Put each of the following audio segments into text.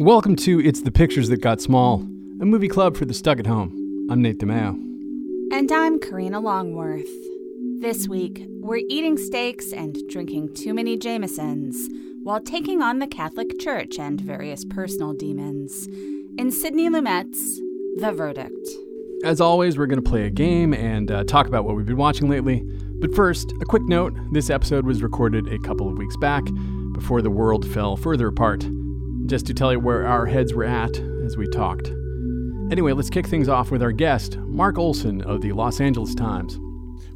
Welcome to It's the Pictures That Got Small, a movie club for the stuck at home. I'm Nate DiMeo. And I'm Karina Longworth. This week, we're eating steaks and drinking too many Jamesons while taking on the Catholic Church and various personal demons. In Sidney Lumet's The Verdict. As always, we're going to play a game and uh, talk about what we've been watching lately. But first, a quick note this episode was recorded a couple of weeks back before the world fell further apart. Just to tell you where our heads were at as we talked. Anyway, let's kick things off with our guest, Mark Olsen of the Los Angeles Times.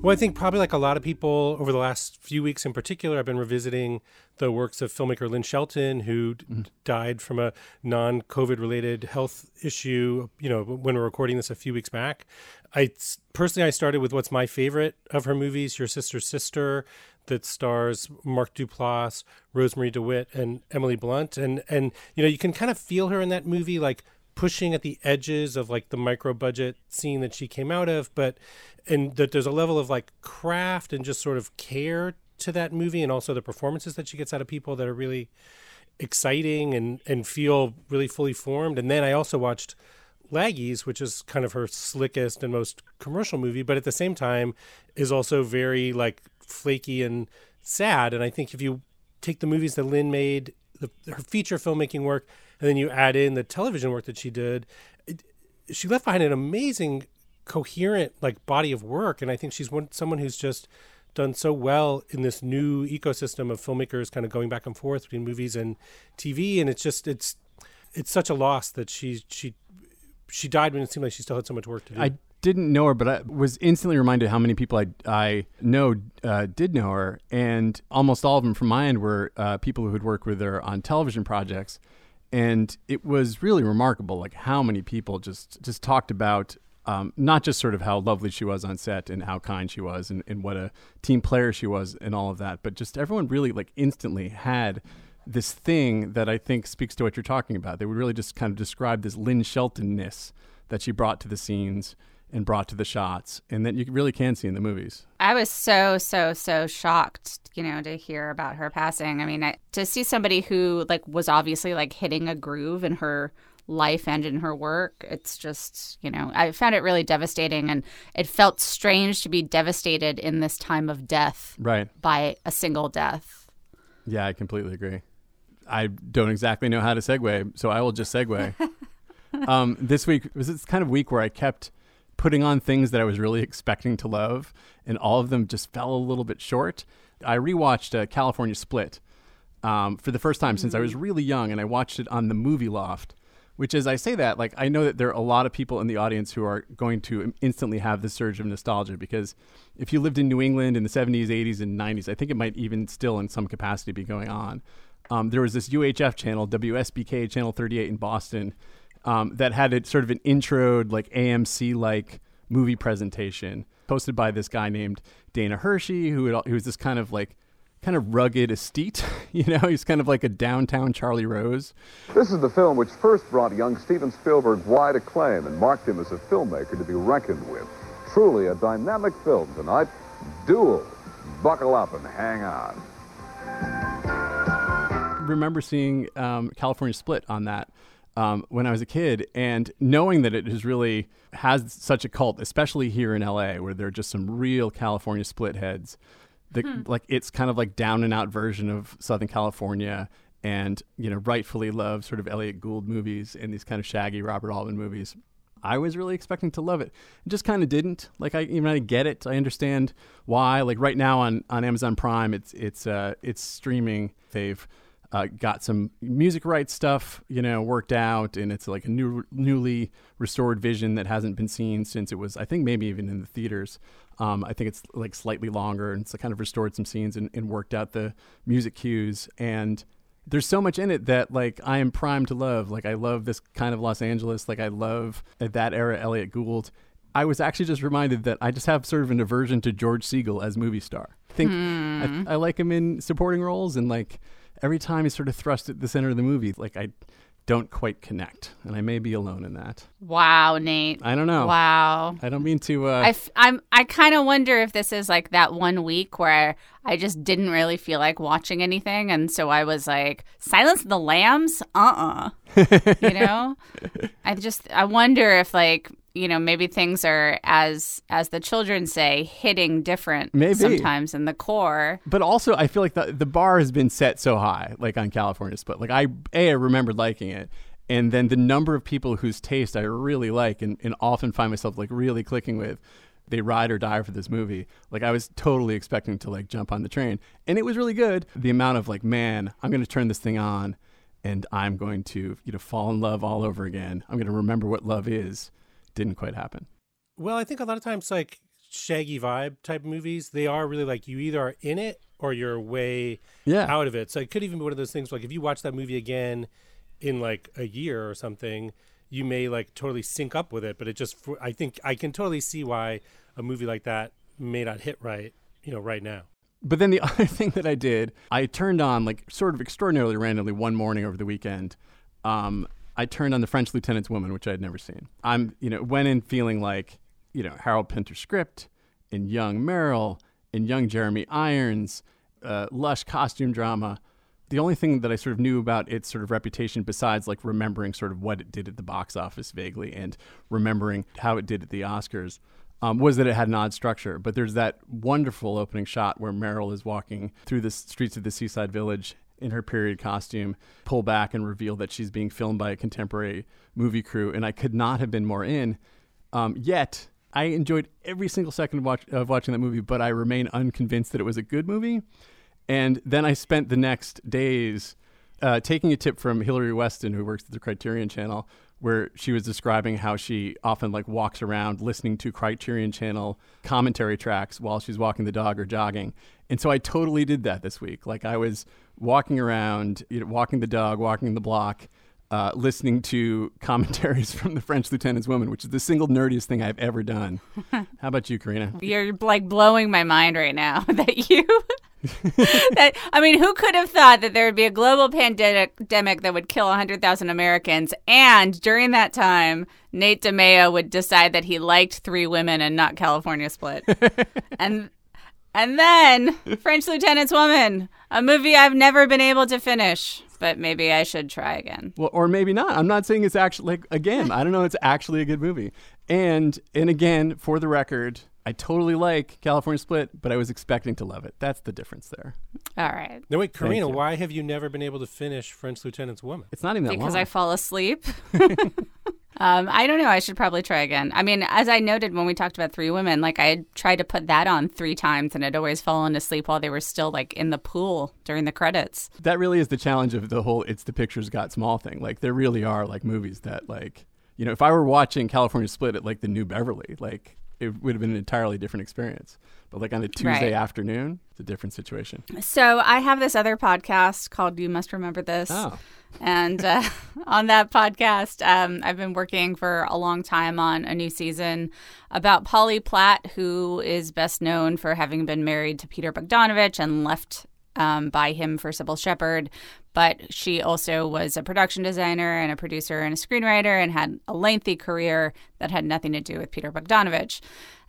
Well, I think probably like a lot of people over the last few weeks in particular, I've been revisiting the works of filmmaker Lynn Shelton, who mm. died from a non COVID related health issue, you know, when we're recording this a few weeks back. I personally, I started with what's my favorite of her movies, Your Sister's Sister, that stars Mark Duplass, Rosemarie DeWitt, and Emily Blunt. And, and, you know, you can kind of feel her in that movie, like, pushing at the edges of like the micro budget scene that she came out of but and that there's a level of like craft and just sort of care to that movie and also the performances that she gets out of people that are really exciting and and feel really fully formed and then i also watched laggies which is kind of her slickest and most commercial movie but at the same time is also very like flaky and sad and i think if you take the movies that lynn made the, her feature filmmaking work and then you add in the television work that she did, it, she left behind an amazing, coherent like body of work. And I think she's one someone who's just done so well in this new ecosystem of filmmakers kind of going back and forth between movies and TV. And it's just it's it's such a loss that she she she died when it seemed like she still had so much work to do. I didn't know her, but I was instantly reminded how many people I, I know uh, did know her, and almost all of them from my end were uh, people who had worked with her on television projects. And it was really remarkable like how many people just just talked about um, not just sort of how lovely she was on set and how kind she was and, and what a team player she was and all of that but just everyone really like instantly had this thing that i think speaks to what you're talking about. They would really just kind of describe this lynn sheltonness that she brought to the scenes and brought to the shots and that you really can see in the movies. I was so so so shocked, you know, to hear about her passing. I mean, I, to see somebody who like was obviously like hitting a groove in her life and in her work, it's just, you know, I found it really devastating and it felt strange to be devastated in this time of death. Right. By a single death. Yeah, I completely agree. I don't exactly know how to segue, so I will just segue. um, this week was this kind of week where I kept putting on things that I was really expecting to love, and all of them just fell a little bit short. I rewatched uh, California Split um, for the first time since I was really young, and I watched it on the Movie Loft. Which, as I say that, like I know that there are a lot of people in the audience who are going to instantly have this surge of nostalgia because if you lived in New England in the 70s, 80s, and 90s, I think it might even still in some capacity be going on. Um, there was this UHF channel, WSBK Channel 38 in Boston, um, that had a sort of an intro, like AMC like movie presentation hosted by this guy named Dana Hersey, who had, who was this kind of like kind of rugged esthete. You know, he's kind of like a downtown Charlie Rose. This is the film which first brought young Steven Spielberg wide acclaim and marked him as a filmmaker to be reckoned with. Truly a dynamic film tonight. Duel. Buckle up and hang on. Remember seeing um, California Split on that um, when I was a kid, and knowing that it is really has such a cult, especially here in LA, where there are just some real California split heads. The, hmm. Like it's kind of like down and out version of Southern California, and you know rightfully love sort of Elliott Gould movies and these kind of shaggy Robert Altman movies. I was really expecting to love it. Just kind of didn't. Like I even I get it. I understand why. Like right now on, on Amazon Prime, it's it's uh it's streaming. They've uh, got some music rights stuff, you know, worked out, and it's like a new, newly restored vision that hasn't been seen since it was, I think, maybe even in the theaters. Um, I think it's like slightly longer, and it's kind of restored some scenes and, and worked out the music cues. And there's so much in it that like I am primed to love. Like I love this kind of Los Angeles. Like I love that era Elliott Gould. I was actually just reminded that I just have sort of an aversion to George Segal as movie star. I think hmm. I, I like him in supporting roles and like every time he's sort of thrust at the center of the movie, like I don't quite connect, and I may be alone in that. Wow, Nate. I don't know. Wow. I don't mean to. Uh, I f- I'm I kind of wonder if this is like that one week where I just didn't really feel like watching anything, and so I was like, "Silence of the Lambs." Uh uh You know. I just I wonder if like you know maybe things are as as the children say hitting different Maybe. sometimes in the core. but also, I feel like the the bar has been set so high, like on California Split. Like I, a, I remembered liking it, and then the number of people whose taste I really like, and, and often find myself like really clicking with. They ride or die for this movie. Like I was totally expecting to like jump on the train, and it was really good. The amount of like, man, I'm going to turn this thing on, and I'm going to you know fall in love all over again. I'm going to remember what love is. Didn't quite happen. Well, I think a lot of times, like shaggy vibe type movies, they are really like you either are in it or you're way Yeah. out of it. So it could even be one of those things like if you watch that movie again in like a year or something, you may like totally sync up with it. But it just, I think I can totally see why a movie like that may not hit right, you know, right now. But then the other thing that I did, I turned on like sort of extraordinarily randomly one morning over the weekend. Um, I turned on the French Lieutenant's Woman, which I had never seen. I'm, you know, went in feeling like, you know, Harold Pinter script and young Meryl and young Jeremy Irons, uh, lush costume drama. The only thing that I sort of knew about its sort of reputation, besides like remembering sort of what it did at the box office vaguely and remembering how it did at the Oscars, um, was that it had an odd structure. But there's that wonderful opening shot where Meryl is walking through the streets of the seaside village in her period costume, pull back and reveal that she's being filmed by a contemporary movie crew. And I could not have been more in. Um, yet, I enjoyed every single second of, watch- of watching that movie, but I remain unconvinced that it was a good movie. And then I spent the next days uh, taking a tip from Hillary Weston, who works at the Criterion Channel, where she was describing how she often like walks around listening to Criterion Channel commentary tracks while she's walking the dog or jogging. And so I totally did that this week. Like I was walking around, you know, walking the dog, walking the block, uh, listening to commentaries from the French Lieutenant's Woman, which is the single nerdiest thing I've ever done. How about you, Karina? You're like blowing my mind right now that you. that I mean, who could have thought that there would be a global pandemic that would kill 100,000 Americans, and during that time, Nate DiMeo would decide that he liked three women and not California Split, and and then French Lieutenant's Woman, a movie I've never been able to finish, but maybe I should try again. Well, or maybe not. I'm not saying it's actually like again. I don't know. It's actually a good movie. And and again, for the record, I totally like California Split, but I was expecting to love it. That's the difference there. All right, No, wait, Karina, why have you never been able to finish French Lieutenant's Woman? It's not even that because long. I fall asleep. um, I don't know. I should probably try again. I mean, as I noted when we talked about Three Women, like I had tried to put that on three times and I'd always fallen asleep while they were still like in the pool during the credits. that really is the challenge of the whole "it's the pictures got small" thing. Like there really are like movies that like you know if I were watching California Split at like the New Beverly, like it would have been an entirely different experience. But like on a Tuesday Right. afternoon, it's a different situation. So I have this other podcast called You Must Remember This. Oh, And uh, on that podcast, um, I've been working for a long time on a new season about Polly Platt, who is best known for having been married to Peter Bogdanovich and left um, by him for Cybill Shepherd. But she also was a production designer and a producer and a screenwriter and had a lengthy career that had nothing to do with Peter Bogdanovich.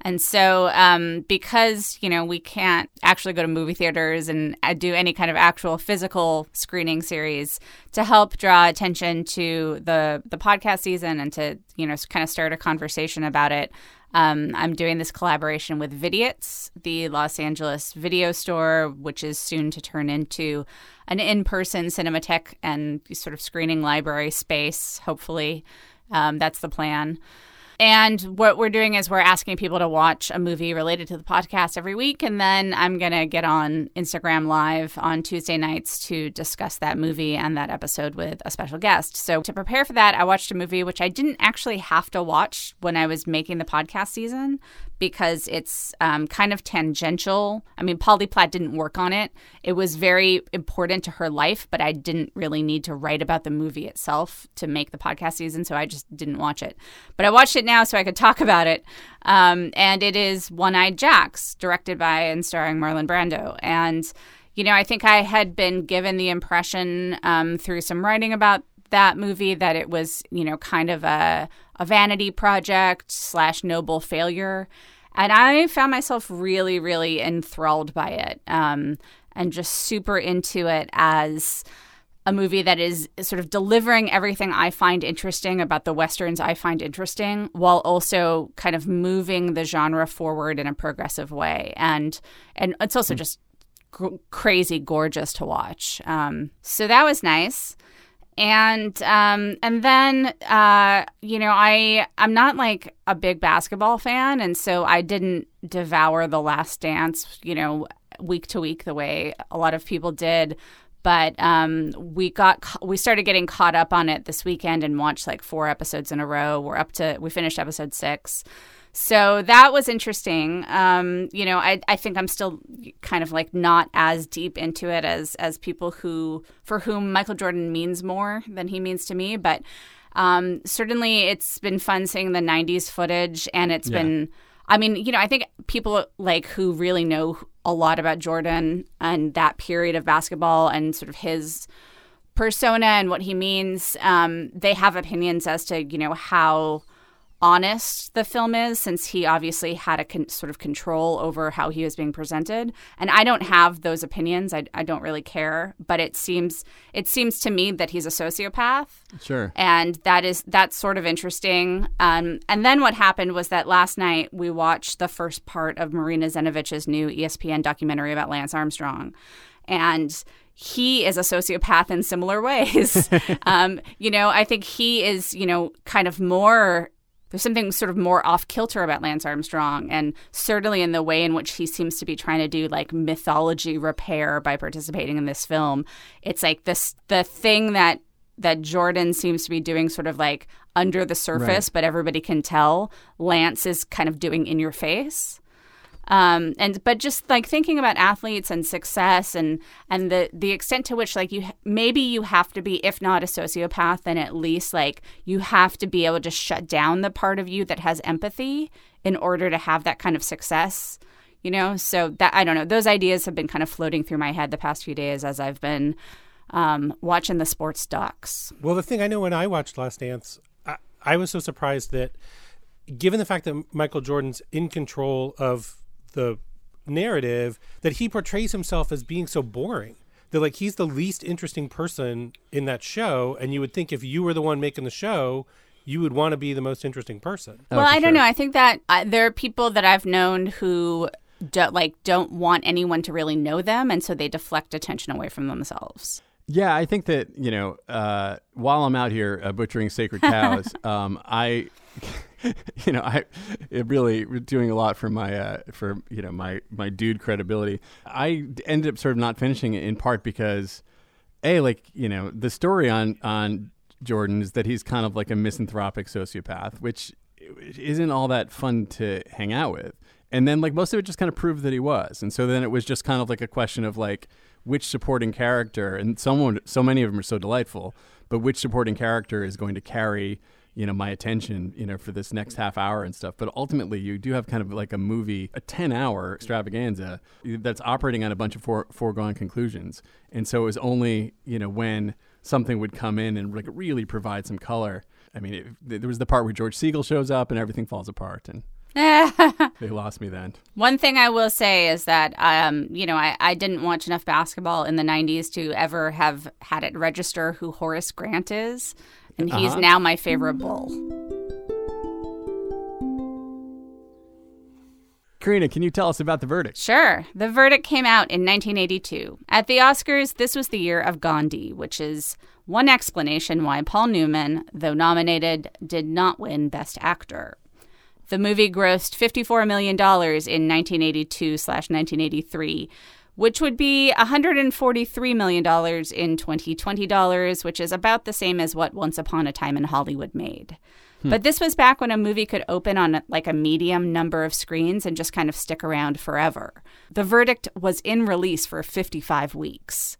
And so, um, because you know we can't actually go to movie theaters and uh, do any kind of actual physical screening series to help draw attention to the the podcast season and to you know kind of start a conversation about it, um, I'm doing this collaboration with Vidiots, the Los Angeles video store, which is soon to turn into an in-person cinematheque and sort of screening library space. Hopefully, um, that's the plan. And what we're doing is we're asking people to watch a movie related to the podcast every week. And then I'm going to get on Instagram Live on Tuesday nights to discuss that movie and that episode with a special guest. So, to prepare for that, I watched a movie which I didn't actually have to watch when I was making the podcast season because it's um, kind of tangential. I mean, Polly Platt didn't work on it. It was very important to her life, but I didn't really need to write about the movie itself to make the podcast season, so I just didn't watch it. But I watched it now so I could talk about it. Um, and it is One Eyed Jacks, directed by and starring Marlon Brando. And, you know, I think I had been given the impression um, through some writing about that movie that it was, you know, kind of a, a vanity project slash noble failure. And I found myself really, really enthralled by it um, and just super into it as a movie that is sort of delivering everything I find interesting about the westerns I find interesting while also kind of moving the genre forward in a progressive way. And and it's also just g- crazy gorgeous to watch. Um, so that was nice. And um, and then uh, you know I I'm not like a big basketball fan, and so I didn't devour The Last Dance, you know, week to week the way a lot of people did but um, we got we started getting caught up on it this weekend and watched like four episodes in a row. We're up to we finished episode six. So that was interesting. Um, you know, I, I think I'm still kind of like not as deep into it as as people who for whom Michael Jordan means more than he means to me. But um, certainly, it's been fun seeing the '90s footage, and it's yeah. been. I mean, you know, I think people like who really know a lot about Jordan and that period of basketball and sort of his persona and what he means. Um, they have opinions as to you know how honest the film is since he obviously had a con- sort of control over how he was being presented. And i don't have those opinions. I, I don't really care. But it seems it seems to me that he's a sociopath. Sure. And that is that's sort of interesting. Um, and then what happened was that last night we watched the first part of marina zenovich's new espn documentary about lance armstrong. And he is a sociopath in similar ways. um, you know, I think he is, you know, kind of more there's something sort of more off kilter about Lance Armstrong, and certainly in the way in which he seems to be trying to do like mythology repair by participating in this film. It's like this the thing that that Jordan seems to be doing sort of like under the surface, right. but everybody can tell Lance is kind of doing in your face. Um, and but just like thinking about athletes and success and and the the extent to which like you maybe you have to be if not a sociopath then at least like you have to be able to shut down the part of you that has empathy in order to have that kind of success you know? So that i don't know those ideas have been kind of floating through my head the past few days as i've been um, watching the sports docs. Well the thing i know when i watched last dance I, I was so surprised that given the fact that michael jordan's in control of the narrative that he portrays himself as being so boring that like he's the least interesting person in that show and you would think if you were the one making the show you would want to be the most interesting person. Well oh, i don't know. I think that uh, there are people that i've known who don't like don't want anyone to really know them and so they deflect attention away from themselves. Yeah, I think that you know, uh, while I'm out here uh, butchering sacred cows, um, I you know, I it really doing a lot for my uh, for you know my my dude credibility. I ended up sort of not finishing it in part because, a like you know the story on on Jordan is that he's kind of like a misanthropic sociopath, which isn't all that fun to hang out with. And then like most of it just kind of proved that he was, and so then it was just kind of like a question of like which supporting character, and someone so many of them are so delightful, but which supporting character is going to carry you know my attention you know for this next half hour and stuff. But ultimately you do have kind of like a movie a 10 hour extravaganza that's operating on a bunch of fore, foregone conclusions. And so it was only you know when something would come in and like really provide some color. I mean it, there was the part where george segal shows up and everything falls apart and they lost me then. One thing I will say is that, um, you know, I, I didn't watch enough basketball in the 90s to ever have had it register who Horace Grant is and he's uh-huh. now my favorite bull. Karina, can you tell us about the verdict? Sure. The verdict came out in 1982. At the Oscars, this was the year of Gandhi, which is one explanation why Paul Newman, though nominated, did not win Best Actor. The movie grossed $54 million in 1982 slash 1983, which would be $143 million in 2020 dollars, which is about the same as what Once Upon a Time in Hollywood made. Hmm. But this was back when a movie could open on like a medium number of screens and just kind of stick around forever. The verdict was in release for 55 weeks.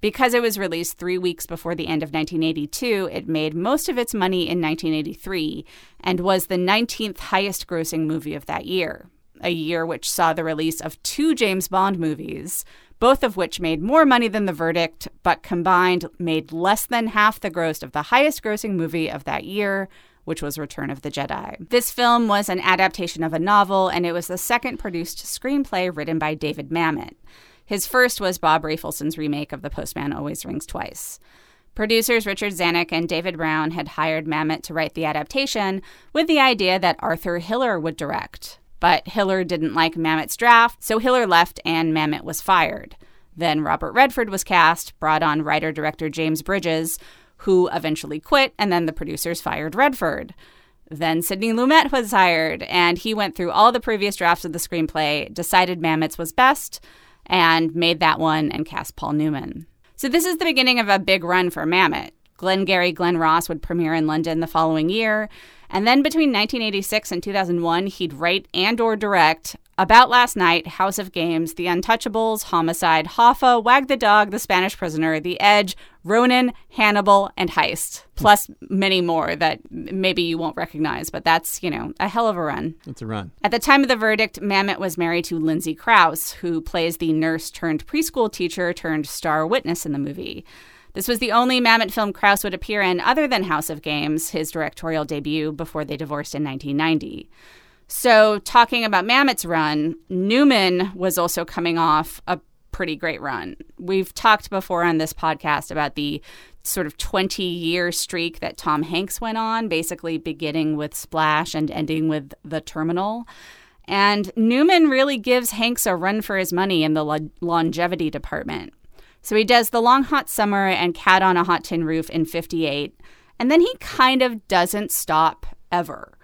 Because it was released three weeks before the end of 1982, it made most of its money in 1983 and was the 19th highest grossing movie of that year a year which saw the release of two James Bond movies, both of which made more money than The Verdict, but combined made less than half the gross of the highest grossing movie of that year, which was Return of the Jedi. This film was an adaptation of a novel, and it was the second produced screenplay written by David Mamet. His first was Bob Rafelson's remake of The Postman Always Rings Twice. Producers Richard Zanuck and David Brown had hired Mamet to write the adaptation with the idea that Arthur Hiller would direct. But Hiller didn't like Mamet's draft, so Hiller left and Mamet was fired. Then Robert Redford was cast, brought on writer director James Bridges, who eventually quit, and then the producers fired Redford. Then Sidney Lumet was hired, and he went through all the previous drafts of the screenplay, decided Mamet's was best, and made that one and cast Paul Newman. So this is the beginning of a big run for Mamet. Glengarry Glen Ross would premiere in London the following year, and then between 1986 and 2001, he'd write and or direct About Last Night, House of Games, The Untouchables, Homicide, Hoffa, Wag the Dog, The Spanish Prisoner, The Edge, Ronin, Hannibal, and Heist, plus many more that maybe you won't recognize, but that's, you know, a hell of a run. It's a run. At the time of the verdict, Mamet was married to Lindsay Crouse, who plays the nurse turned preschool teacher turned star witness in the movie. This was the only Mamet film Crouse would appear in other than House of Games, his directorial debut before they divorced in 1990. So, talking about Mamet's run, Newman was also coming off a pretty great run. We've talked before on this podcast about the sort of 20 year streak that Tom Hanks went on, basically beginning with Splash and ending with The Terminal. And Newman really gives Hanks a run for his money in the lo- longevity department. So he does The Long Hot Summer and Cat on a Hot Tin Roof in 58, and then he kind of doesn't stop ever.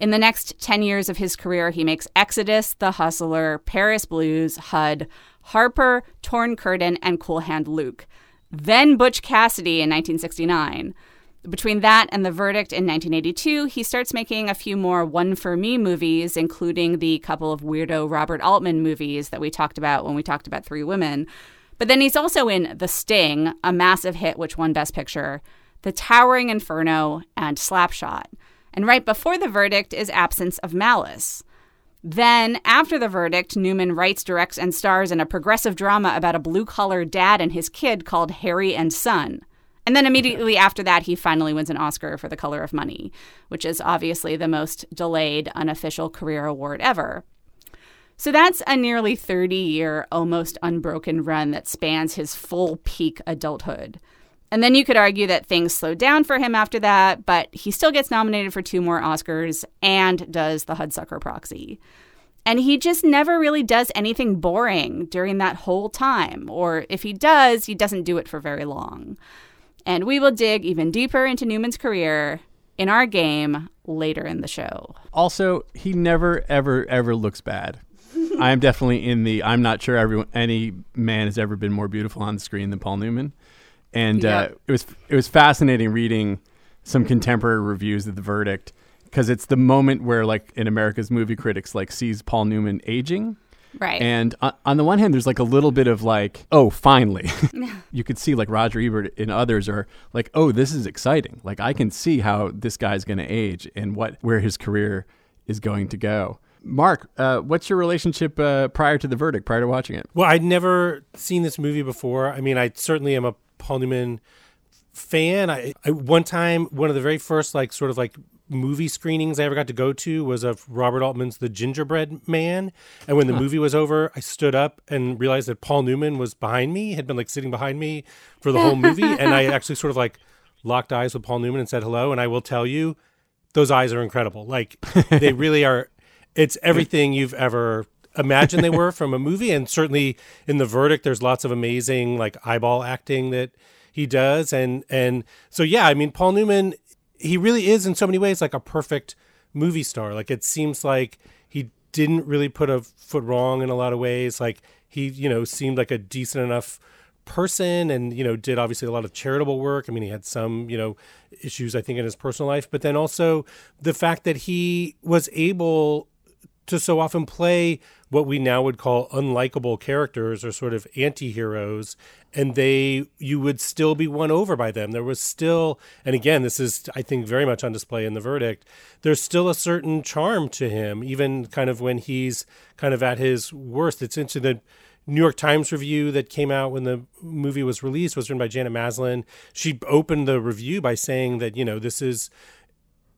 In the next 10 years of his career, he makes Exodus, The Hustler, Paris Blues, HUD, Harper, Torn Curtain, and Cool Hand Luke. Then Butch Cassidy in 1969. Between that and The Verdict in 1982, he starts making a few more One for Me movies, including the couple of weirdo Robert Altman movies that we talked about when we talked about Three Women. But then he's also in The Sting, a massive hit which won Best Picture, The Towering Inferno, and Slapshot. And right before the verdict is Absence of Malice. Then, after the verdict, Newman writes, directs, and stars in a progressive drama about a blue collar dad and his kid called Harry and Son. And then immediately after that, he finally wins an Oscar for The Color of Money, which is obviously the most delayed unofficial career award ever. So that's a nearly 30 year, almost unbroken run that spans his full peak adulthood. And then you could argue that things slowed down for him after that, but he still gets nominated for two more Oscars and does the Hudsucker Proxy. And he just never really does anything boring during that whole time, or if he does, he doesn't do it for very long. And we will dig even deeper into Newman's career in our game later in the show. Also, he never, ever, ever looks bad. I am definitely in the. I'm not sure everyone, any man has ever been more beautiful on the screen than Paul Newman, and uh, it was it was fascinating reading some contemporary reviews of the verdict because it's the moment where like in America's movie critics like sees Paul Newman aging. Right. And on, on the one hand, there's like a little bit of like, oh, finally. you could see like Roger Ebert and others are like, oh, this is exciting. Like I can see how this guy's going to age and what where his career is going to go. Mark, uh, what's your relationship uh, prior to the verdict, prior to watching it? Well, I'd never seen this movie before. I mean, I certainly am a Paul Newman fan. I, I one time one of the very first like sort of like movie screenings I ever got to go to was of Robert Altman's The Gingerbread Man. And when the movie was over, I stood up and realized that Paul Newman was behind me, had been like sitting behind me for the whole movie, and I actually sort of like locked eyes with Paul Newman and said hello. And I will tell you, those eyes are incredible. Like they really are. It's everything you've ever imagined they were from a movie, and certainly in the verdict, there's lots of amazing like eyeball acting that he does, and and so yeah, I mean Paul Newman, he really is in so many ways like a perfect movie star. Like it seems like he didn't really put a foot wrong in a lot of ways. Like he, you know, seemed like a decent enough person and you know did obviously a lot of charitable work i mean he had some you know issues i think in his personal life but then also the fact that he was able to so often play what we now would call unlikable characters or sort of anti-heroes and they you would still be won over by them there was still and again this is i think very much on display in the verdict there's still a certain charm to him even kind of when he's kind of at his worst it's into the New York Times review that came out when the movie was released was written by Janet Maslin. She opened the review by saying that you know this is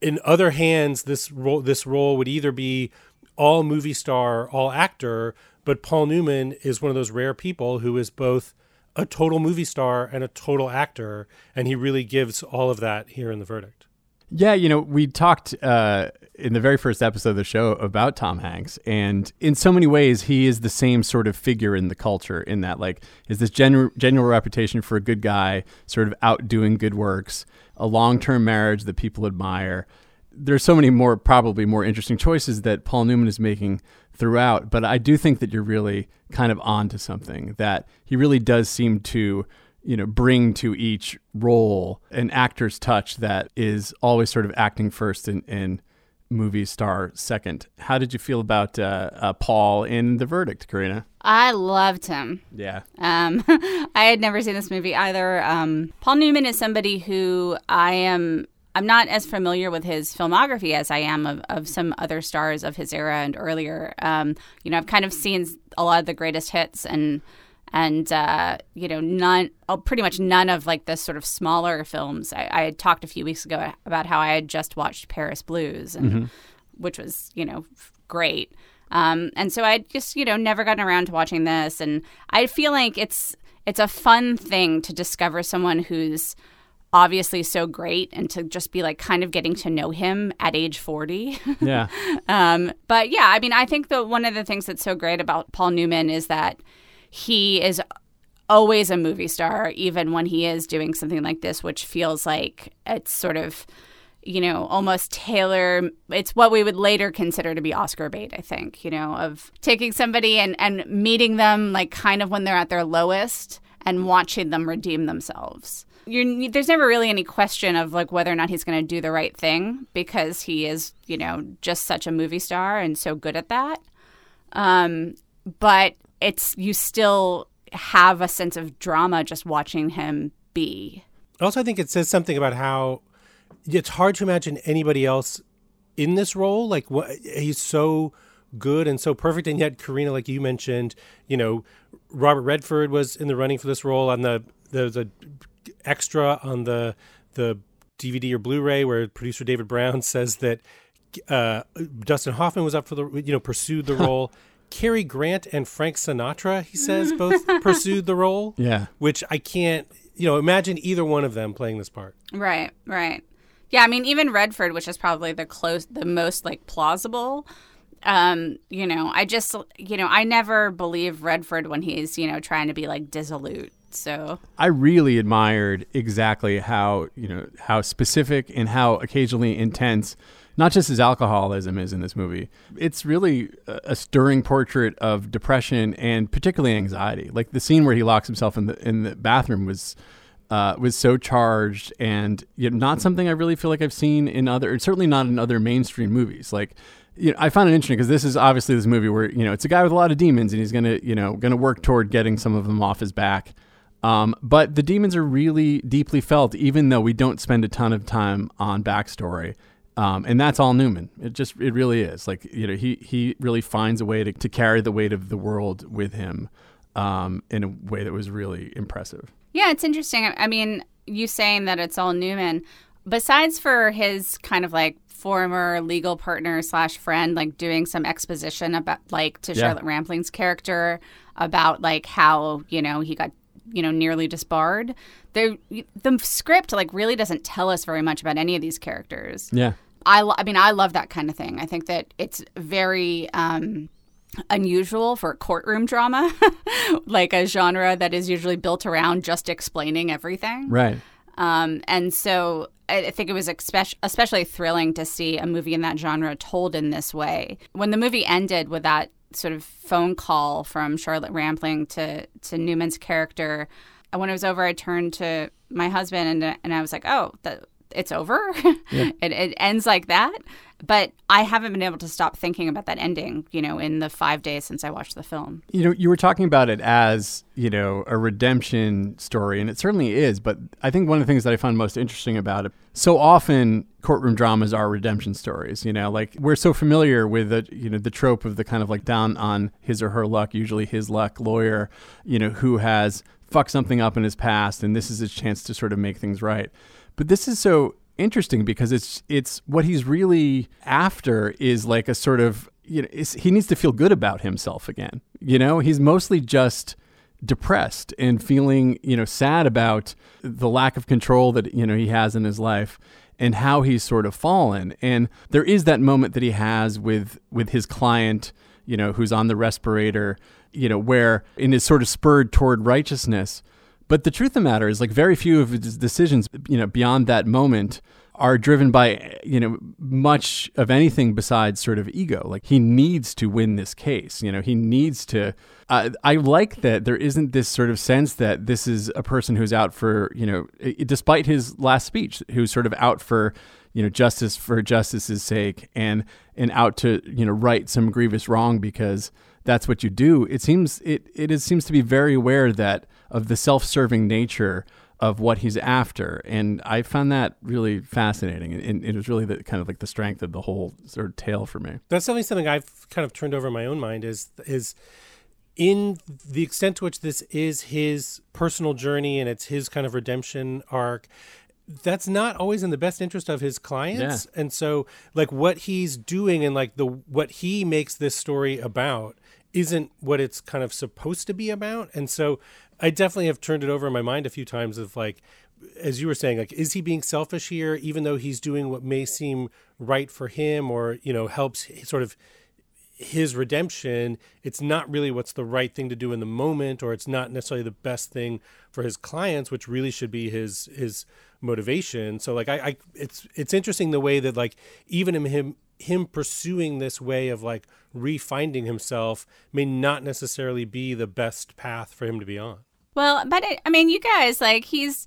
in other hands this role this role would either be all movie star, all actor, but Paul Newman is one of those rare people who is both a total movie star and a total actor, and he really gives all of that here in the verdict. Yeah, you know, we talked uh, in the very first episode of the show about Tom Hanks, and in so many ways, he is the same sort of figure in the culture. In that, like, is this gen- genuine reputation for a good guy, sort of outdoing good works, a long-term marriage that people admire. There's so many more, probably more interesting choices that Paul Newman is making throughout, but I do think that you're really kind of on to something. That he really does seem to you know bring to each role an actor's touch that is always sort of acting first and, and movie star second. How did you feel about uh, uh, Paul in The Verdict, Karina? I loved him. Yeah. Um, I had never seen this movie either. Um, Paul Newman is somebody who I am. I'm not as familiar with his filmography as I am of, of some other stars of his era and earlier. Um, you know, I've kind of seen a lot of the greatest hits and and uh, you know none oh, pretty much none of like the sort of smaller films I, I, had talked a few weeks ago about how i had just watched paris blues and mm-hmm. which was you know great um, and so i just you know never gotten around to watching this and i feel like it's it's a fun thing to discover someone who's obviously so great and to just be like kind of getting to know him at age 40 yeah um, but yeah i mean i think that one of the things that's so great about paul newman is that he is always a movie star, even when he is doing something like this, which feels like it's sort of, you know, almost Taylor. It's what we would later consider to be Oscar bait, I think, you know, of taking somebody and, and meeting them like kind of when they're at their lowest and watching them redeem themselves. You're, there's never really any question of like whether or not he's going to do the right thing because he is, you know, just such a movie star and so good at that. Um, but it's you still have a sense of drama just watching him be. Also, I think it says something about how it's hard to imagine anybody else in this role. Like, what he's so good and so perfect, and yet Karina, like you mentioned, you know, Robert Redford was in the running for this role on the the, the extra on the the DVD or Blu-ray where producer David Brown says that uh, Dustin Hoffman was up for the you know pursued the role. Cary Grant and Frank Sinatra, he says, both pursued the role. Yeah. Which I can't, you know, imagine either one of them playing this part. Right, right. Yeah, I mean, even Redford, which is probably the close, the most like plausible. Um, you know, I just, you know, I never believe Redford when he's, you know, trying to be like dissolute. So I really admired exactly how you know how specific and how occasionally intense not just his alcoholism is in this movie. It's really a, stirring portrait of depression and particularly anxiety. Like the scene where he locks himself in the in the bathroom was uh, was so charged and you know, not something I really feel like I've seen in other, certainly not in other mainstream movies. Like, you know, I found it interesting because this is obviously this movie where you know it's a guy with a lot of demons and he's gonna you know gonna work toward getting some of them off his back. Um, but the demons are really deeply felt, even though we don't spend a ton of time on backstory. Um, and that's all Newman. It just it really is like you know he he really finds a way to, to carry the weight of the world with him um, in a way that was really impressive. Yeah, it's interesting. I mean, you saying that it's all Newman, besides for his kind of like former legal partner slash friend, like doing some exposition about like to yeah. Charlotte Rampling's character about like how you know he got you know nearly disbarred the the script like really doesn't tell us very much about any of these characters. Yeah. I, I mean, I love that kind of thing. I think that it's very um, unusual for courtroom drama, like a genre that is usually built around just explaining everything. Right. Um, and so I think it was especially thrilling to see a movie in that genre told in this way. When the movie ended with that sort of phone call from Charlotte Rampling to to Newman's character, when it was over, I turned to my husband and and I was like, "Oh, that it's over. it, it ends like that. But I haven't been able to stop thinking about that ending, you know, in the five days since I watched the film. You know, you were talking about it as, you know, a redemption story, and it certainly is. But I think one of the things that I find most interesting about it, so often courtroom dramas are redemption stories, you know, like we're so familiar with the, you know, the trope of the kind of like down on his or her luck, usually his luck lawyer, you know, who has fucked something up in his past, and this is his chance to sort of make things right. But this is so interesting because it's it's what he's really after is like a sort of you know he needs to feel good about himself again. You know, he's mostly just depressed and feeling you know sad about the lack of control that you know he has in his life and how he's sort of fallen and there is that moment that he has with with his client you know who's on the respirator you know where in is sort of spurred toward righteousness but the truth of the matter is, like, very few of his decisions, you know, beyond that moment are driven by, you know, much of anything besides sort of ego. Like, he needs to win this case. You know, he needs to. Uh, I like that there isn't this sort of sense that this is a person who's out for, you know, despite his last speech, who's sort of out for, you know, justice for justice's sake and and out to, you know, right some grievous wrong because that's what you do. It seems it it is, seems to be very aware that of the self-serving nature of what he's after, and I found that really fascinating, and it was really the kind of like the strength of the whole sort of tale for me. That's definitely something I've kind of turned over in my own mind is is in the extent to which this is his personal journey and it's his kind of redemption arc that's not always in the best interest of his clients yeah. and so like what he's doing and like the what he makes this story about isn't what it's kind of supposed to be about. And so I definitely have turned it over in my mind a few times of like, as you were saying, like, is he being selfish here, even though he's doing what may seem right for him or, you know, helps sort of his redemption? It's not really what's the right thing to do in the moment, or it's not necessarily the best thing for his clients, which really should be his, his motivation. So like, I, I it's, it's interesting the way that like, even in him, him pursuing this way of like refinding himself may not necessarily be the best path for him to be on. Well, but it, I mean, you guys, like, he's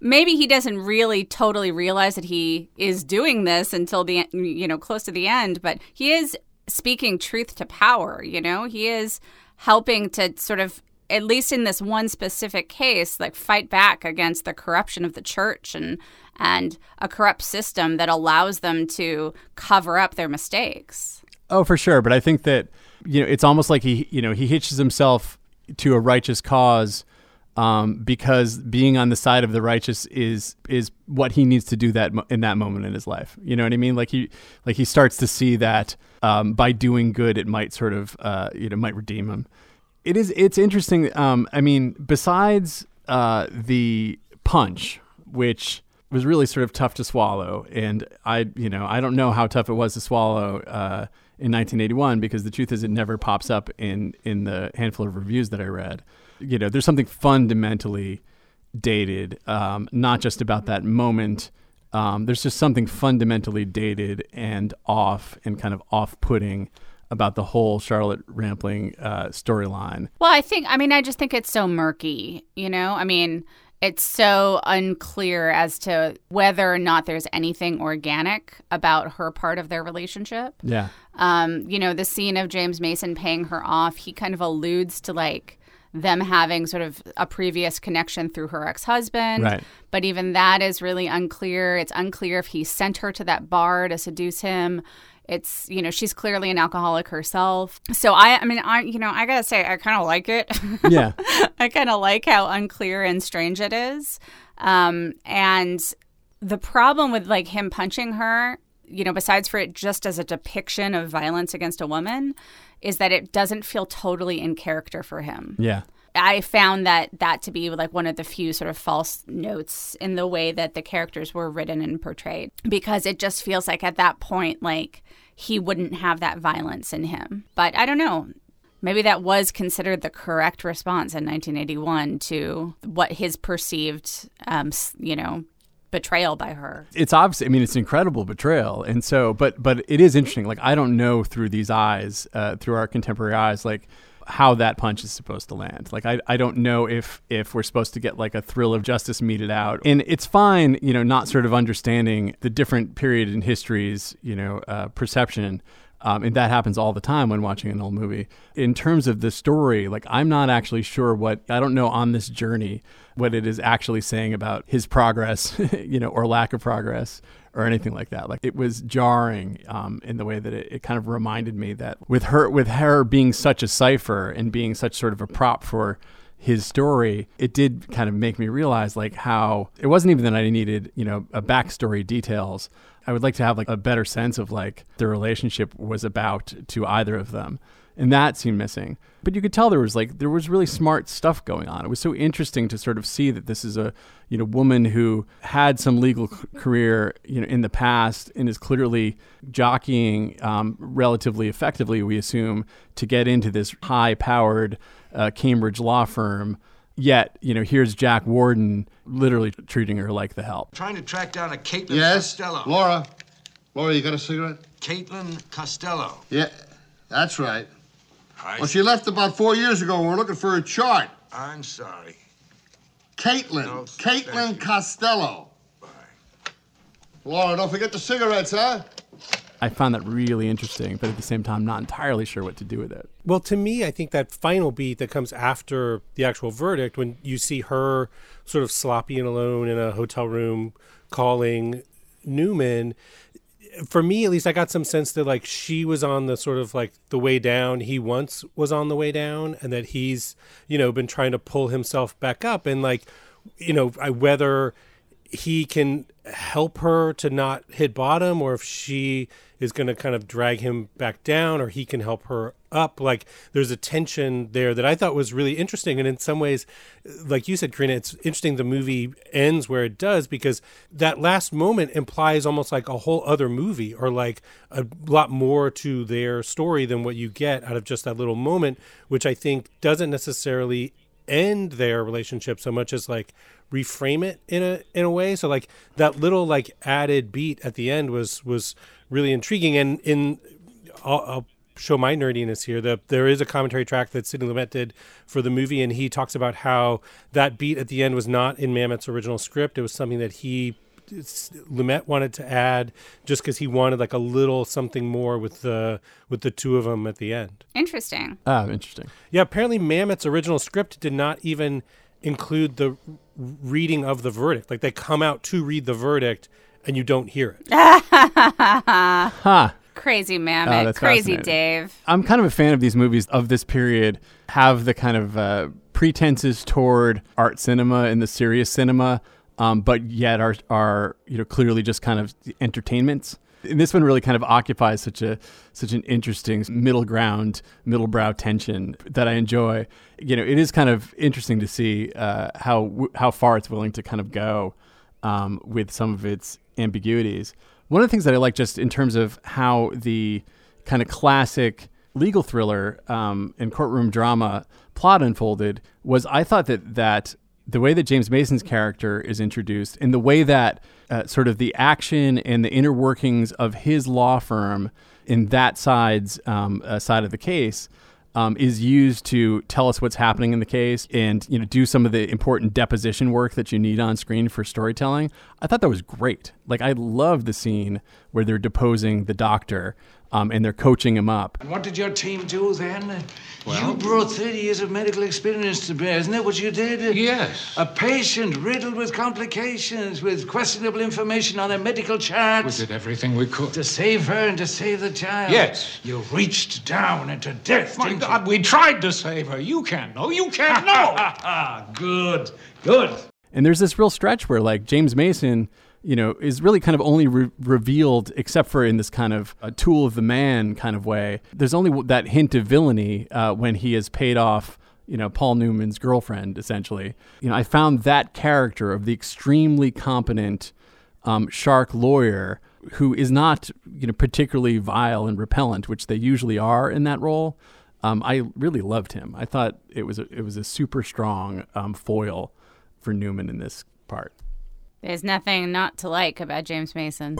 maybe he doesn't really totally realize that he is doing this until the you know close to the end but he is speaking truth to power you know he is helping to sort of at least in this one specific case like fight back against the corruption of the church and and a corrupt system that allows them to cover up their mistakes. Oh, for sure. But I think that you know it's almost like he you know he hitches himself to a righteous cause um, because being on the side of the righteous is is what he needs to do that mo- in that moment in his life. You know what I mean? Like he like he starts to see that um, by doing good, it might sort of uh, you know might redeem him. It is it's interesting. Um, I mean, besides uh, the punch, which was really sort of tough to swallow. And I, you know, I don't know how tough it was to swallow uh, in 1981 because the truth is it never pops up in in the handful of reviews that I read. You know, there's something fundamentally dated, um, not just about that moment. Um, there's just something fundamentally dated and off and kind of off-putting about the whole Charlotte Rampling uh, storyline. Well, I think, I mean, I just think it's so murky. You know, I mean it's so unclear as to whether or not there's anything organic about her part of their relationship. Yeah. Um, you know, the scene of James Mason paying her off, he kind of alludes to like them having sort of a previous connection through her ex-husband. Right. But even that is really unclear. It's unclear if he sent her to that bar to seduce him. It's you know she's clearly an alcoholic herself. So I I mean I you know I gotta say I kind of like it. Yeah, I kind of like how unclear and strange it is. Um, and the problem with like him punching her, you know, besides for it just as a depiction of violence against a woman, is that it doesn't feel totally in character for him. Yeah. I found that that to be like one of the few sort of false notes in the way that the characters were written and portrayed because it just feels like at that point like he wouldn't have that violence in him. But I don't know. Maybe that was considered the correct response in 1981 to what his perceived, um, you know, betrayal by her. It's obvious. I mean, it's incredible betrayal, and so, but but it is interesting. Like I don't know through these eyes, uh, through our contemporary eyes, like how that punch is supposed to land. Like I, I don't know if if we're supposed to get like a thrill of justice meted out. And it's fine, you know, not sort of understanding the different period in history's, you know, uh, perception. Um, and that happens all the time when watching an old movie. In terms of the story, like I'm not actually sure what I don't know on this journey what it is actually saying about his progress, you know, or lack of progress or anything like that. Like it was jarring um, in the way that it, it, kind of reminded me that with her with her being such a cipher and being such sort of a prop for his story, it did kind of make me realize like how it wasn't even that I needed, you know, a backstory details. I would like to have like a better sense of like the relationship was about to either of them and that seemed missing. But you could tell there was like there was really smart stuff going on. It was so interesting to sort of see that this is a you know woman who had some legal c- career you know in the past and is clearly jockeying um, relatively effectively, we assume, to get into this high-powered uh, Cambridge law firm. Yet, you know, here's Jack Warden literally treating her like the help. Trying to track down a Caitlin yes? Costello. Laura. Laura, you got a cigarette? Caitlin Costello. Yeah, that's right. I Well, she left about four years ago, and we're looking for a chart. I'm sorry. Caitlin. No, Caitlin. Costello. Bye. Laura, don't forget the cigarettes, huh? I found that really interesting, but at the same time, not entirely sure what to do with it. Well, to me, I think that final beat that comes after the actual verdict, when you see her sort of sloppy and alone in a hotel room calling Newman, for me at least, I got some sense that like she was on the sort of like the way down. He once was on the way down, and that he's you know been trying to pull himself back up, and like you know I, whether he can help her to not hit bottom or if she is going to kind of drag him back down or he can help her up like there's a tension there that i thought was really interesting. And in some ways like you said karina it's interesting the movie ends where it does because that last moment implies almost like a whole other movie or like a lot more to their story than what you get out of just that little moment which i think doesn't necessarily end their relationship so much as like reframe it in a in a way. So like that little like added beat at the end was was really intriguing. And in I'll, I'll show my nerdiness here. That there is a commentary track that Sidney Lumet did for the movie and he talks about how that beat at the end was not in Mamet's original script. It was something that he Lumet wanted to add just because he wanted like a little something more with the with the two of them at the end. Interesting. Ah, interesting. Yeah, apparently Mamet's original script did not even include the reading of the verdict. Like they come out to read the verdict and you don't hear it. Huh. Crazy Oh, Mammoth. that's Crazy. Dave. I'm kind of a fan of these movies of this period have the kind of uh, pretenses toward art cinema and the serious cinema, um, but yet are are you know clearly just kind of entertainments. And this one really kind of occupies such a such an interesting middle ground, middle brow tension that I enjoy. You know, it is kind of interesting to see uh, how how far it's willing to kind of go um, with some of its ambiguities. One of the things that I like just in terms of how the kind of classic legal thriller um, and courtroom drama plot unfolded was I thought that that the way that James Mason's character is introduced and the way that uh, sort of the action and the inner workings of his law firm in that side's um, uh, side of the case um, is used to tell us what's happening in the case and you know do some of the important deposition work that you need on screen for storytelling. I thought that was great. Like I love the scene where they're deposing the doctor um, and they're coaching him up. And what did your team do then? you brought 30 years of medical experience to bear, isn't that what you did? Yes. A patient riddled with complications, with questionable information on a medical chart. We did everything we could. To save her and to save the child. Yes. You reached down into death. My didn't you? God, we tried to save her. You can't know. You can't know. Ah, good, good. And there's this real stretch where like James Mason, you know, is really kind of only re- revealed, except for in this kind of a tool of the man kind of way. There's only that hint of villainy uh, when he has paid off, you know, Paul Newman's girlfriend, essentially. You know, I found that character of the extremely competent um, shark lawyer who is not, you know, particularly vile and repellent, which they usually are in that role. Um, I really loved him. I thought it was a, it was a super strong um, foil for Newman in this part. There's nothing not to like about James Mason.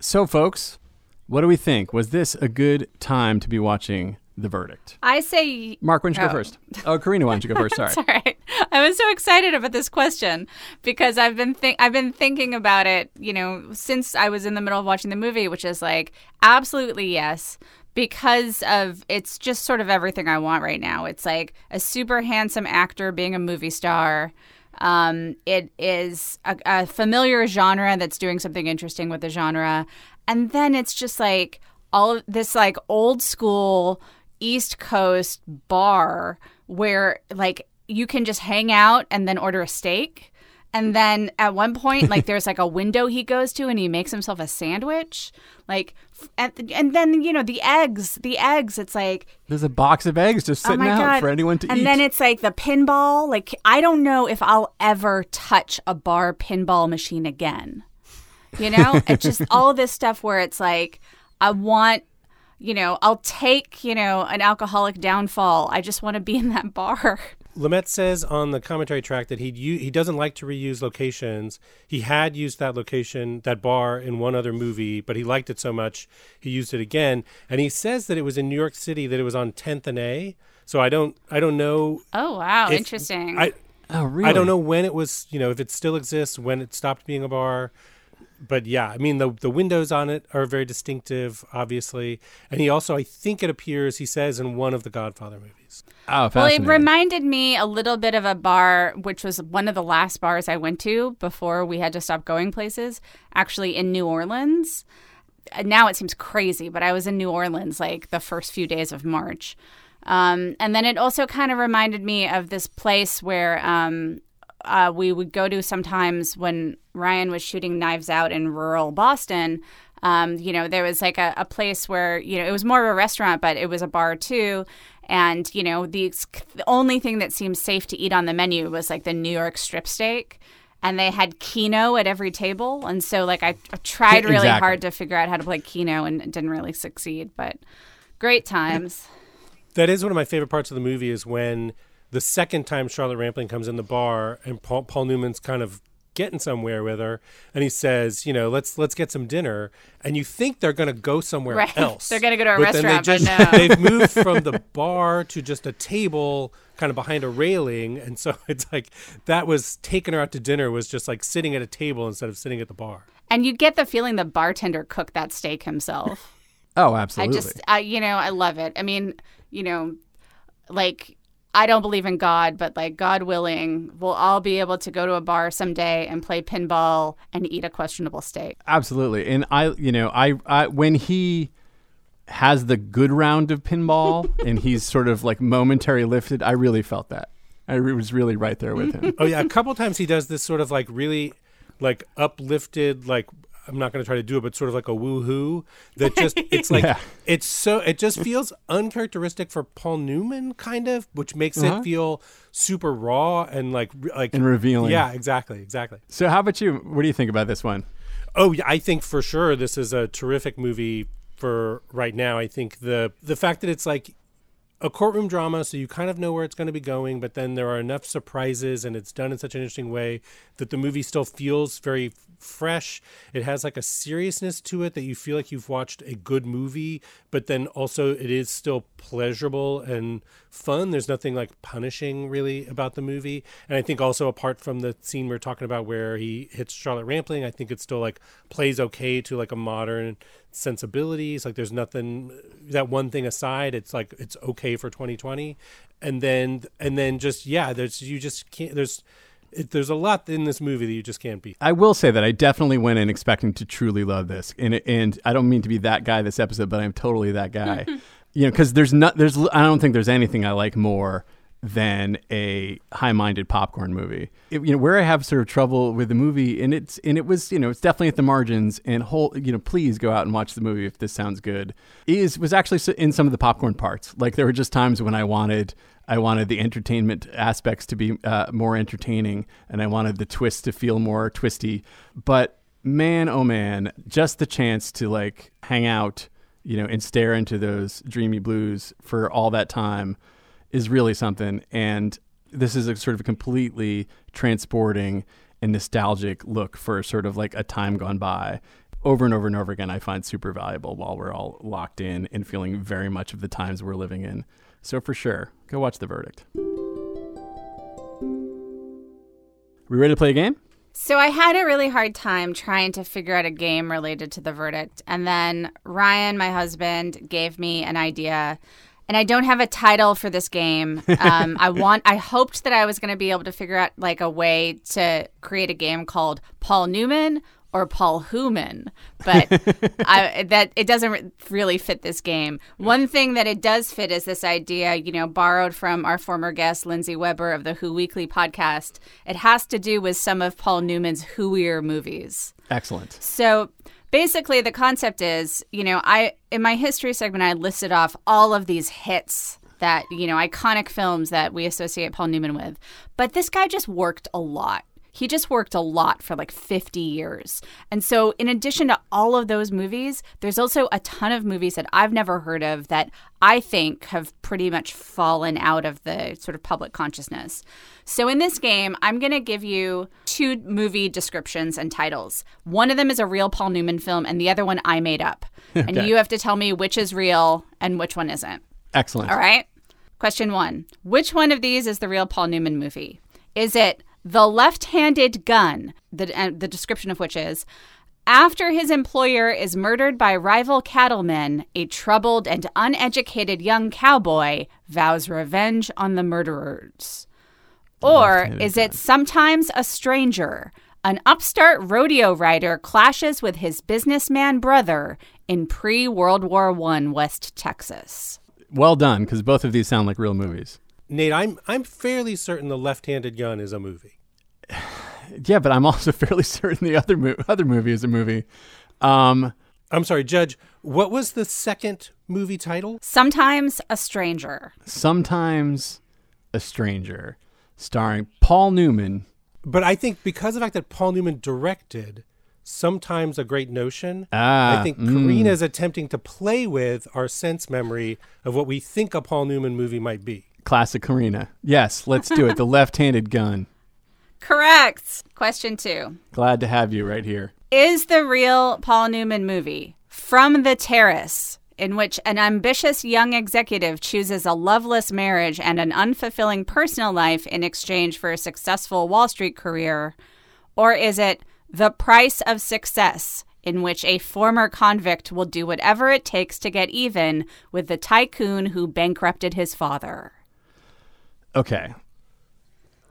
So, folks, What do we think? Was this a good time to be watching The Verdict? I say Mark, why don't you Oh. go first? Oh, Karina, why don't you go first? Sorry. All right. I was so excited about this question because I've been think I've been thinking about it, you know, since I was in the middle of watching the movie, which is like absolutely yes because of it's just sort of everything I want right now. It's like a super handsome actor being a movie star. Um, it is a, a familiar genre that's doing something interesting with the genre, and then it's just like all of this like old school East Coast bar where like you can just hang out and then order a steak. And then at one point, like there's like a window he goes to and he makes himself a sandwich. Like, and, and then, you know, the eggs, the eggs, it's like, There's a box of eggs just oh sitting my out God. for anyone to and eat. And then it's like the pinball. Like, I don't know if I'll ever touch a bar pinball machine again. You know, it's just all this stuff where it's like, I want, you know, I'll take, you know, an alcoholic downfall. I just want to be in that bar. Lumet says on the commentary track that he he doesn't like to reuse locations. He had used that location, that bar, in one other movie, but he liked it so much he used it again. And he says that it was in New York City, that it was on 10th and A. So I don't I don't know. Oh, wow. if- Interesting. I oh, really? I don't know when it was. You know, if it still exists, when it stopped being a bar. But yeah, I mean the the windows on it are very distinctive, obviously. And he also, I think it appears, he says in one of the Godfather movies. Oh, Well, it reminded me a little bit of a bar, which was one of the last bars I went to before we had to stop going places, actually in New Orleans. Uh, Now it seems crazy, but I was in New Orleans like the first few days of March. Um, and then it also kind of reminded me of this place where um, uh, we would go to sometimes when Ryan was shooting Knives Out in rural Boston. Um, you know, there was like a, a place where, you know, it was more of a restaurant, but it was a bar too. And, you know, the, the only thing that seemed safe to eat on the menu was like the New York strip steak. And they had Keno at every table. And so, like, I, I tried really Exactly. hard to figure out how to play Keno and didn't really succeed. But great times. That is one of my favorite parts of the movie is when the second time Charlotte Rampling comes in the bar and Paul, Paul Newman's kind of getting somewhere with her and he says, you know, let's let's get some dinner and you think they're going to go somewhere Right. else. They're gonna go to a But then they restaurant, but just- no. They've moved from the bar to just a table kind of behind a railing and so it's like that was taking her out to dinner was just like sitting at a table instead of sitting at the bar. And you get the feeling the bartender cooked that steak himself. oh, absolutely I just, I, you know, I love it. I mean, you know, like, I don't believe in God, but like, God willing, we'll all be able to go to a bar someday and play pinball and eat a questionable steak. Absolutely. And I, you know, I, I when he has the good round of pinball and he's sort of like momentary lifted, I really felt that. I re- was really right there with him. Oh yeah, a couple times he does this sort of like really like uplifted like I'm not going to try to do it, but sort of like a woohoo that just it's like Yeah. it's so it just feels uncharacteristic for Paul Newman kind of, which makes Uh-huh. it feel super raw and like like And revealing. Yeah, exactly, exactly. So how about you? What do you think about this one? Oh, yeah, I think for sure this is a terrific movie for right now. I think the the fact that it's like a courtroom drama, so you kind of know where it's going to be going, but then there are enough surprises and it's done in such an interesting way that the movie still feels very fresh. It has like a seriousness to it that you feel like you've watched a good movie, but then also it is still pleasurable and fun. There's nothing like punishing really about the movie. And I think also apart from the scene we're talking about where he hits Charlotte Rampling, I think it still like plays okay to like a modern sensibilities like there's nothing that one thing aside it's like it's okay for 2020 and then and then just yeah there's you just can't there's it, there's a lot in this movie that you just can't beat. I will say that I definitely went in expecting to truly love this, and and I don't mean to be that guy this episode, but I'm totally that guy. you know, because there's not there's I don't think there's anything I like more than a high-minded popcorn movie. It- you know, where I have sort of trouble with the movie, and it's and it was you know it's definitely at the margins. And whole you know please go out and watch the movie if this sounds good. Is was actually in some of the popcorn parts. Like there were just times when I wanted I wanted the entertainment aspects to be uh, more entertaining, and I wanted the twist to feel more twisty. But man, oh man, just the chance to like hang out, you know, and stare into those dreamy blues for all that time is really something. And this is a sort of completely transporting and nostalgic look for sort of like a time gone by. over and over and over again, I find super valuable while we're all locked in and feeling very much of the times we're living in. So for sure, go watch The Verdict. We ready to play a game? So I had a really hard time trying to figure out a game related to the verdict. And then Ryan, my husband, gave me an idea. And I don't have a title for this game. Um, I want. I hoped that I was going to be able to figure out like a way to create a game called Paul Newman or Paul Human, but I, that it doesn't really fit this game. One thing that it does fit is this idea, you know, borrowed from our former guest Lindsey Weber of the Who Weekly podcast. It has to do with some of Paul Newman's Whoier movies. Excellent. So basically, the concept is, you know, I in my history segment I listed off all of these hits that you know iconic films that we associate Paul Newman with, but this guy just worked a lot he just worked a lot for like 50 years. And so, in addition to all of those movies, there's also a ton of movies that I've never heard of that I think have pretty much fallen out of the sort of public consciousness. So, in this game, I'm going to give you two movie descriptions and titles. One of them is a real Paul Newman film, and the other one I made up. And you have to tell me which is real and which one isn't. Excellent. All right. Question one Which one of these is the real Paul Newman movie? Is it The Left Handed Gun, the, uh, the description of which is After his employer is murdered by rival cattlemen, a troubled and uneducated young cowboy vows revenge on the murderers. Or Left-handed is it Sometimes a Stranger? An upstart rodeo rider clashes with his businessman brother in pre World War I West Texas. Well done, because both of these sound like real movies. Nate, I'm I'm fairly certain the left-handed gun is a movie. Yeah, but I'm also fairly certain the other mo- other movie is a movie. Um, I'm sorry, Judge. What was the second movie title? Sometimes a stranger. Sometimes a Stranger, starring Paul Newman. But I think because of the fact that Paul Newman directed, sometimes a great notion. Ah, I think mm. Karina is attempting to play with our sense memory of what we think a Paul Newman movie might be. Classic Karina. Yes, let's do it. The left-handed gun. Correct. Question two Glad to have you right here. Is the real Paul Newman movie From the Terrace, in which an ambitious young executive chooses a loveless marriage and an unfulfilling personal life in exchange for a successful Wall Street career? Or is it The Price of Success, in which a former convict will do whatever it takes to get even with the tycoon who bankrupted his father? Okay.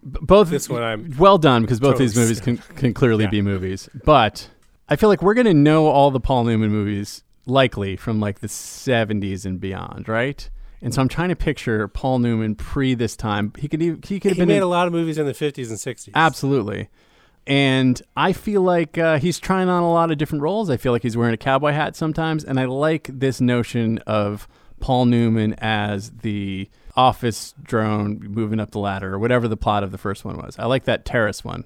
Both This one I'm well done because both these movies can, can clearly be movies. But I feel like we're going to know all the Paul Newman movies likely from like the 70s and beyond, right? And so I'm trying to picture Paul Newman pre this time. He could even, he could have He been made in- a lot of movies in the 50s and 60s. Absolutely. And I feel like uh, he's trying on a lot of different roles. I feel like he's wearing a cowboy hat sometimes. And I like this notion of Paul Newman as the office drone moving up the ladder or whatever the plot of the first one was. I like that terrace one.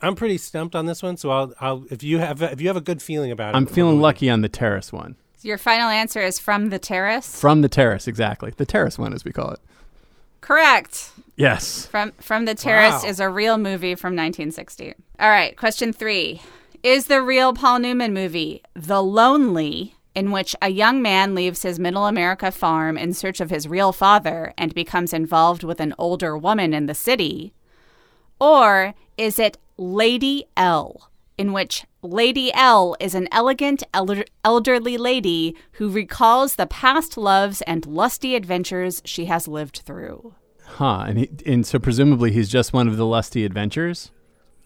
I'm pretty stumped on this one, so I'll, I'll if you have if you have a good feeling about it, I'm feeling lucky on the terrace one. Your final answer is From the Terrace? From the terrace, exactly. The terrace one, as we call it. Correct. Yes. From From the Terrace Wow. is a real movie from 1960. All right, question 3. Is the real Paul Newman movie The Lonely in which a young man leaves his middle America farm in search of his real father and becomes involved with an older woman in the city? Or is it Lady L, in which Lady L is an elegant elder- elderly lady who recalls the past loves and lusty adventures she has lived through? Huh. And, he, and so presumably he's just one of the lusty adventures.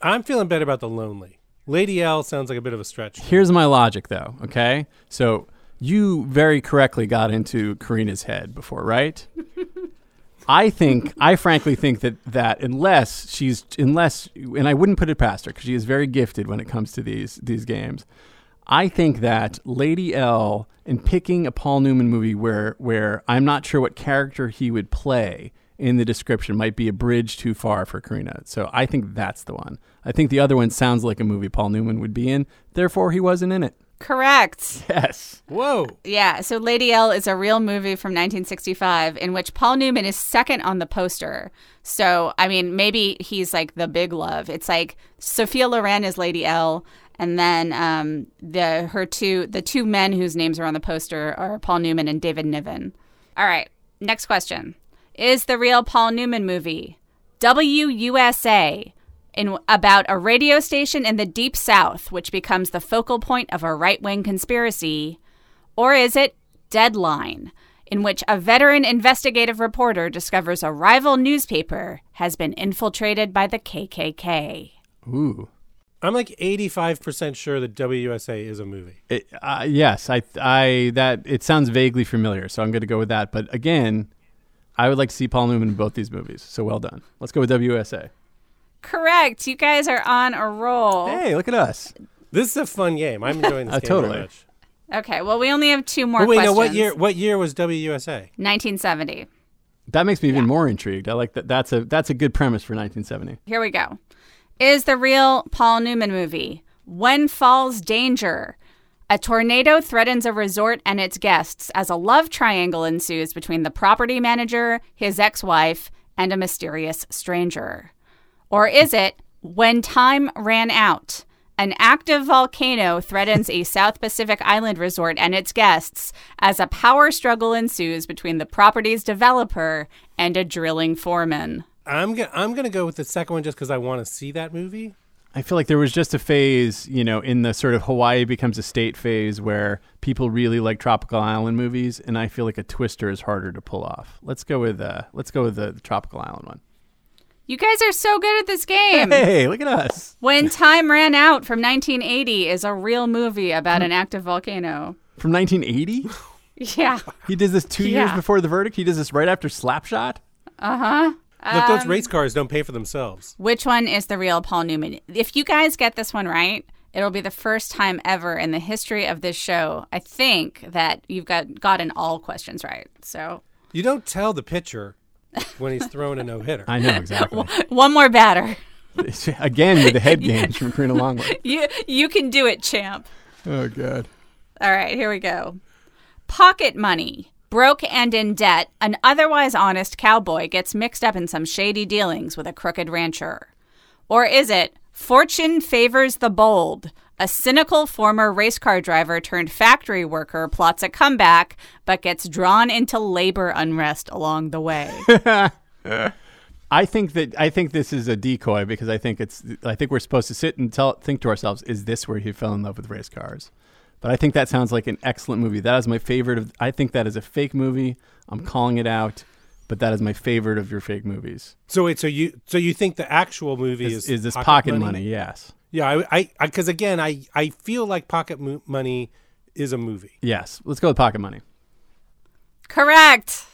I'm feeling better about the lonely. Lady L sounds like a bit of a stretch. Here's my logic, though. Okay, so you very correctly got into Karina's head before, right? I think, I frankly think that that unless she's unless, and I wouldn't put it past her because she is very gifted when it comes to these these games. I think that Lady L in picking a Paul Newman movie where where I'm not sure what character he would play in the description might be a bridge too far for Karina. So I think that's the one. I think the other one sounds like a movie Paul Newman would be in. Therefore, he wasn't in it. Correct. Yes. Whoa. Yeah, so Lady L is a real movie from 1965 in which Paul Newman is second on the poster. So, I mean, maybe he's like the big love. It's like Sophia Loren is Lady L, And then um, the her two the two men whose names are on the poster are Paul Newman and David Niven. All right, next question: Is the real Paul Newman movie WUSA in about a radio station in the deep south which becomes the focal point of a right-wing conspiracy, or is it Deadline? In which a veteran investigative reporter discovers a rival newspaper has been infiltrated by the KKK. Ooh. I'm like 85% sure that WSA is a movie. It, uh, yes, I, I, that it sounds vaguely familiar, so I'm going to go with that. But again, I would like to see Paul Newman in both these movies. So well done. Let's go with WSA. Correct. You guys are on a roll. Hey, look at us. This is a fun game. I'm enjoying this Uh, game totally. very much. Okay, well, we only have two more But wait, questions. now what year? What year was WUSA? 1970. That makes me even more intrigued. I like that. That's a that's a good premise for 1970. Here we go. Is the real Paul Newman movie When Falls Danger? A tornado threatens a resort and its guests as a love triangle ensues between the property manager, his ex wife, and a mysterious stranger. Or is it When Time Ran Out? An active volcano threatens a South Pacific island resort and its guests as a power struggle ensues between the property's developer and a drilling foreman. I'm I'm gonna go with the second one just because I want to see that movie. I feel like there was just a phase, you know, in the sort of Hawaii becomes a state phase where people really like tropical island movies, and I feel like a Twister is harder to pull off. Let's go with uh, let's go with the, the tropical island one. You guys are so good at this game. Hey, look at us When Time Ran Out from 1980 is a real movie about an active volcano. from 1980. Yeah. He does this two years before the verdict. He does this right after Slapshot. Uh-huh. Look, those um, race cars don't pay for themselves. Which one is the real Paul Newman? If you guys get this one right, it'll be the first time ever in the history of this show, I think, that you've got gotten all questions right. So, You don't tell the pitcher when he's throwing a no hitter. I know exactly. one more batter. Again with the head games from Karina Longworth. You you can do it, champ. Oh god. All right, here we go. Pocket money. Broke and in debt, an otherwise honest cowboy gets mixed up in some shady dealings with a crooked rancher. Or is it fortune favors the bold? A cynical former race car driver turned factory worker plots a comeback, but gets drawn into labor unrest along the way. I think that I think this is a decoy because I think it's I think we're supposed to sit and tell think to ourselves, is this where he fell in love with race cars? But I think that sounds like an excellent movie. That is my favorite of I think that is a fake movie. I'm calling it out, but that is my favorite of your fake movies. So wait, so you so you think the actual movie Is, is is this pocket, money? Yes. Yeah, I I because again, I I feel like Pocket Mo- Money is a movie. Yes. Let's go with pocket money. Correct.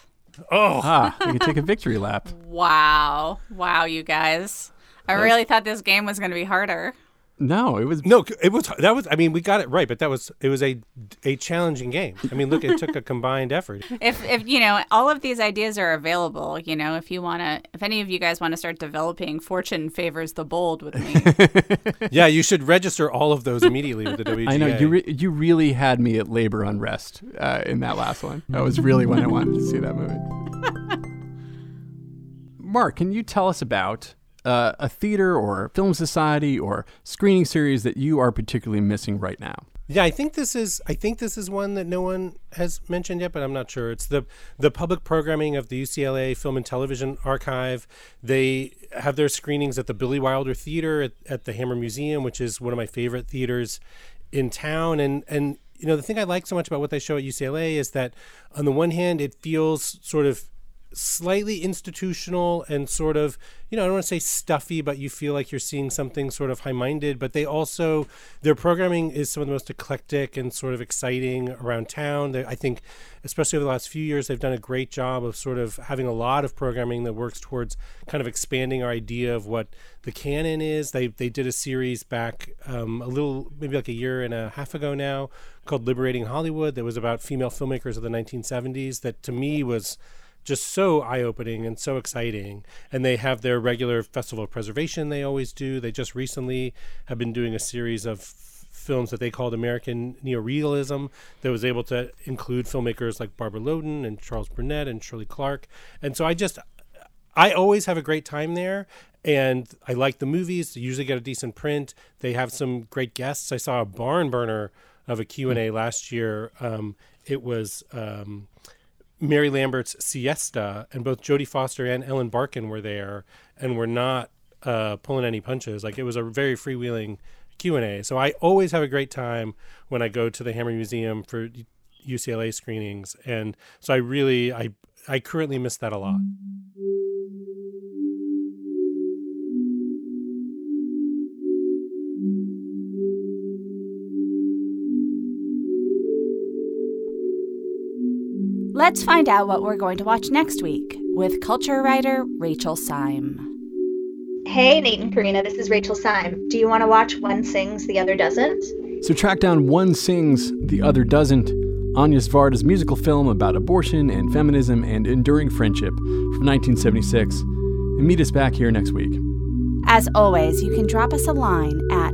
Oh, Ah, we can take a victory lap. Wow. Wow, you guys. I really thought this game was going to be harder. No, it was no, it was that was. I mean, we got it right, but that was it was a a challenging game. I mean, look, it took a combined effort. if if you know all of these ideas are available you know if you want to if any of you guys want to start developing fortune favors the bold with me Yeah, you should register all of those immediately with the WGA. I know you re- you really had me at labor unrest uh, in that last one. That was really when I wanted to see that movie. Mark, can you tell us about uh, a theater or film society or screening series that you are particularly missing right now? Yeah, I think this is I think this is one that no one has mentioned yet, but I'm not sure. It's the the public programming of the UCLA Film and Television Archive. They have their screenings at the Billy Wilder Theater at, at the Hammer Museum, which is one of my favorite theaters in town. And and you know the thing I like so much about what they show at UCLA is that on the one hand it feels sort of slightly institutional and sort of you know i don't want to say stuffy but you feel like you're seeing something sort of high-minded but they also their programming is some of the most eclectic and sort of exciting around town. They, i think especially over the last few years they've done a great job of sort of having a lot of programming that works towards kind of expanding our idea of what the canon is. They they did a series back um, a little maybe like a year and a half ago now called liberating hollywood that was about female filmmakers of the 1970s that to me was just so eye-opening and so exciting and they have their regular festival of preservation they always do they just recently have been doing a series of films that they called american neorealism that was able to include filmmakers like barbara loden and charles burnett and shirley clarke and so i just I always have a great time there, and I like the movies. They usually get a decent print. They have some great guests. I saw a barn burner of a Q&A last year. Um, it was um, Mary Lambert's Siesta, and both Jodie Foster and Ellen Barkin were there, and were not uh, pulling any punches. Like it was a very freewheeling Q&A. So I always have a great time when I go to the Hammer Museum for UCLA screenings, and so I really I I currently miss that a lot. Let's find out what we're going to watch next week with culture writer Rachel Syme. Hey, Nate and Karina, this is Rachel Syme. Do you want to watch One Sings, the Other Doesn't? So track down One Sings, the Other Doesn't, Agnes Varda's musical film about abortion and feminism and enduring friendship from 1976, and meet us back here next week. As always, you can drop us a line at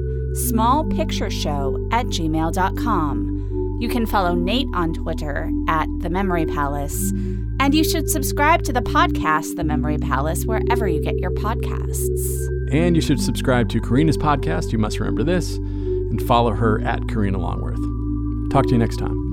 smallpictureshow at gmail.com. You can follow Nate on Twitter at The Memory Palace. And you should subscribe to the podcast, The Memory Palace, wherever you get your podcasts. And you should subscribe to Karina's podcast, You Must Remember This, and follow her at Karina Longworth. Talk to you next time.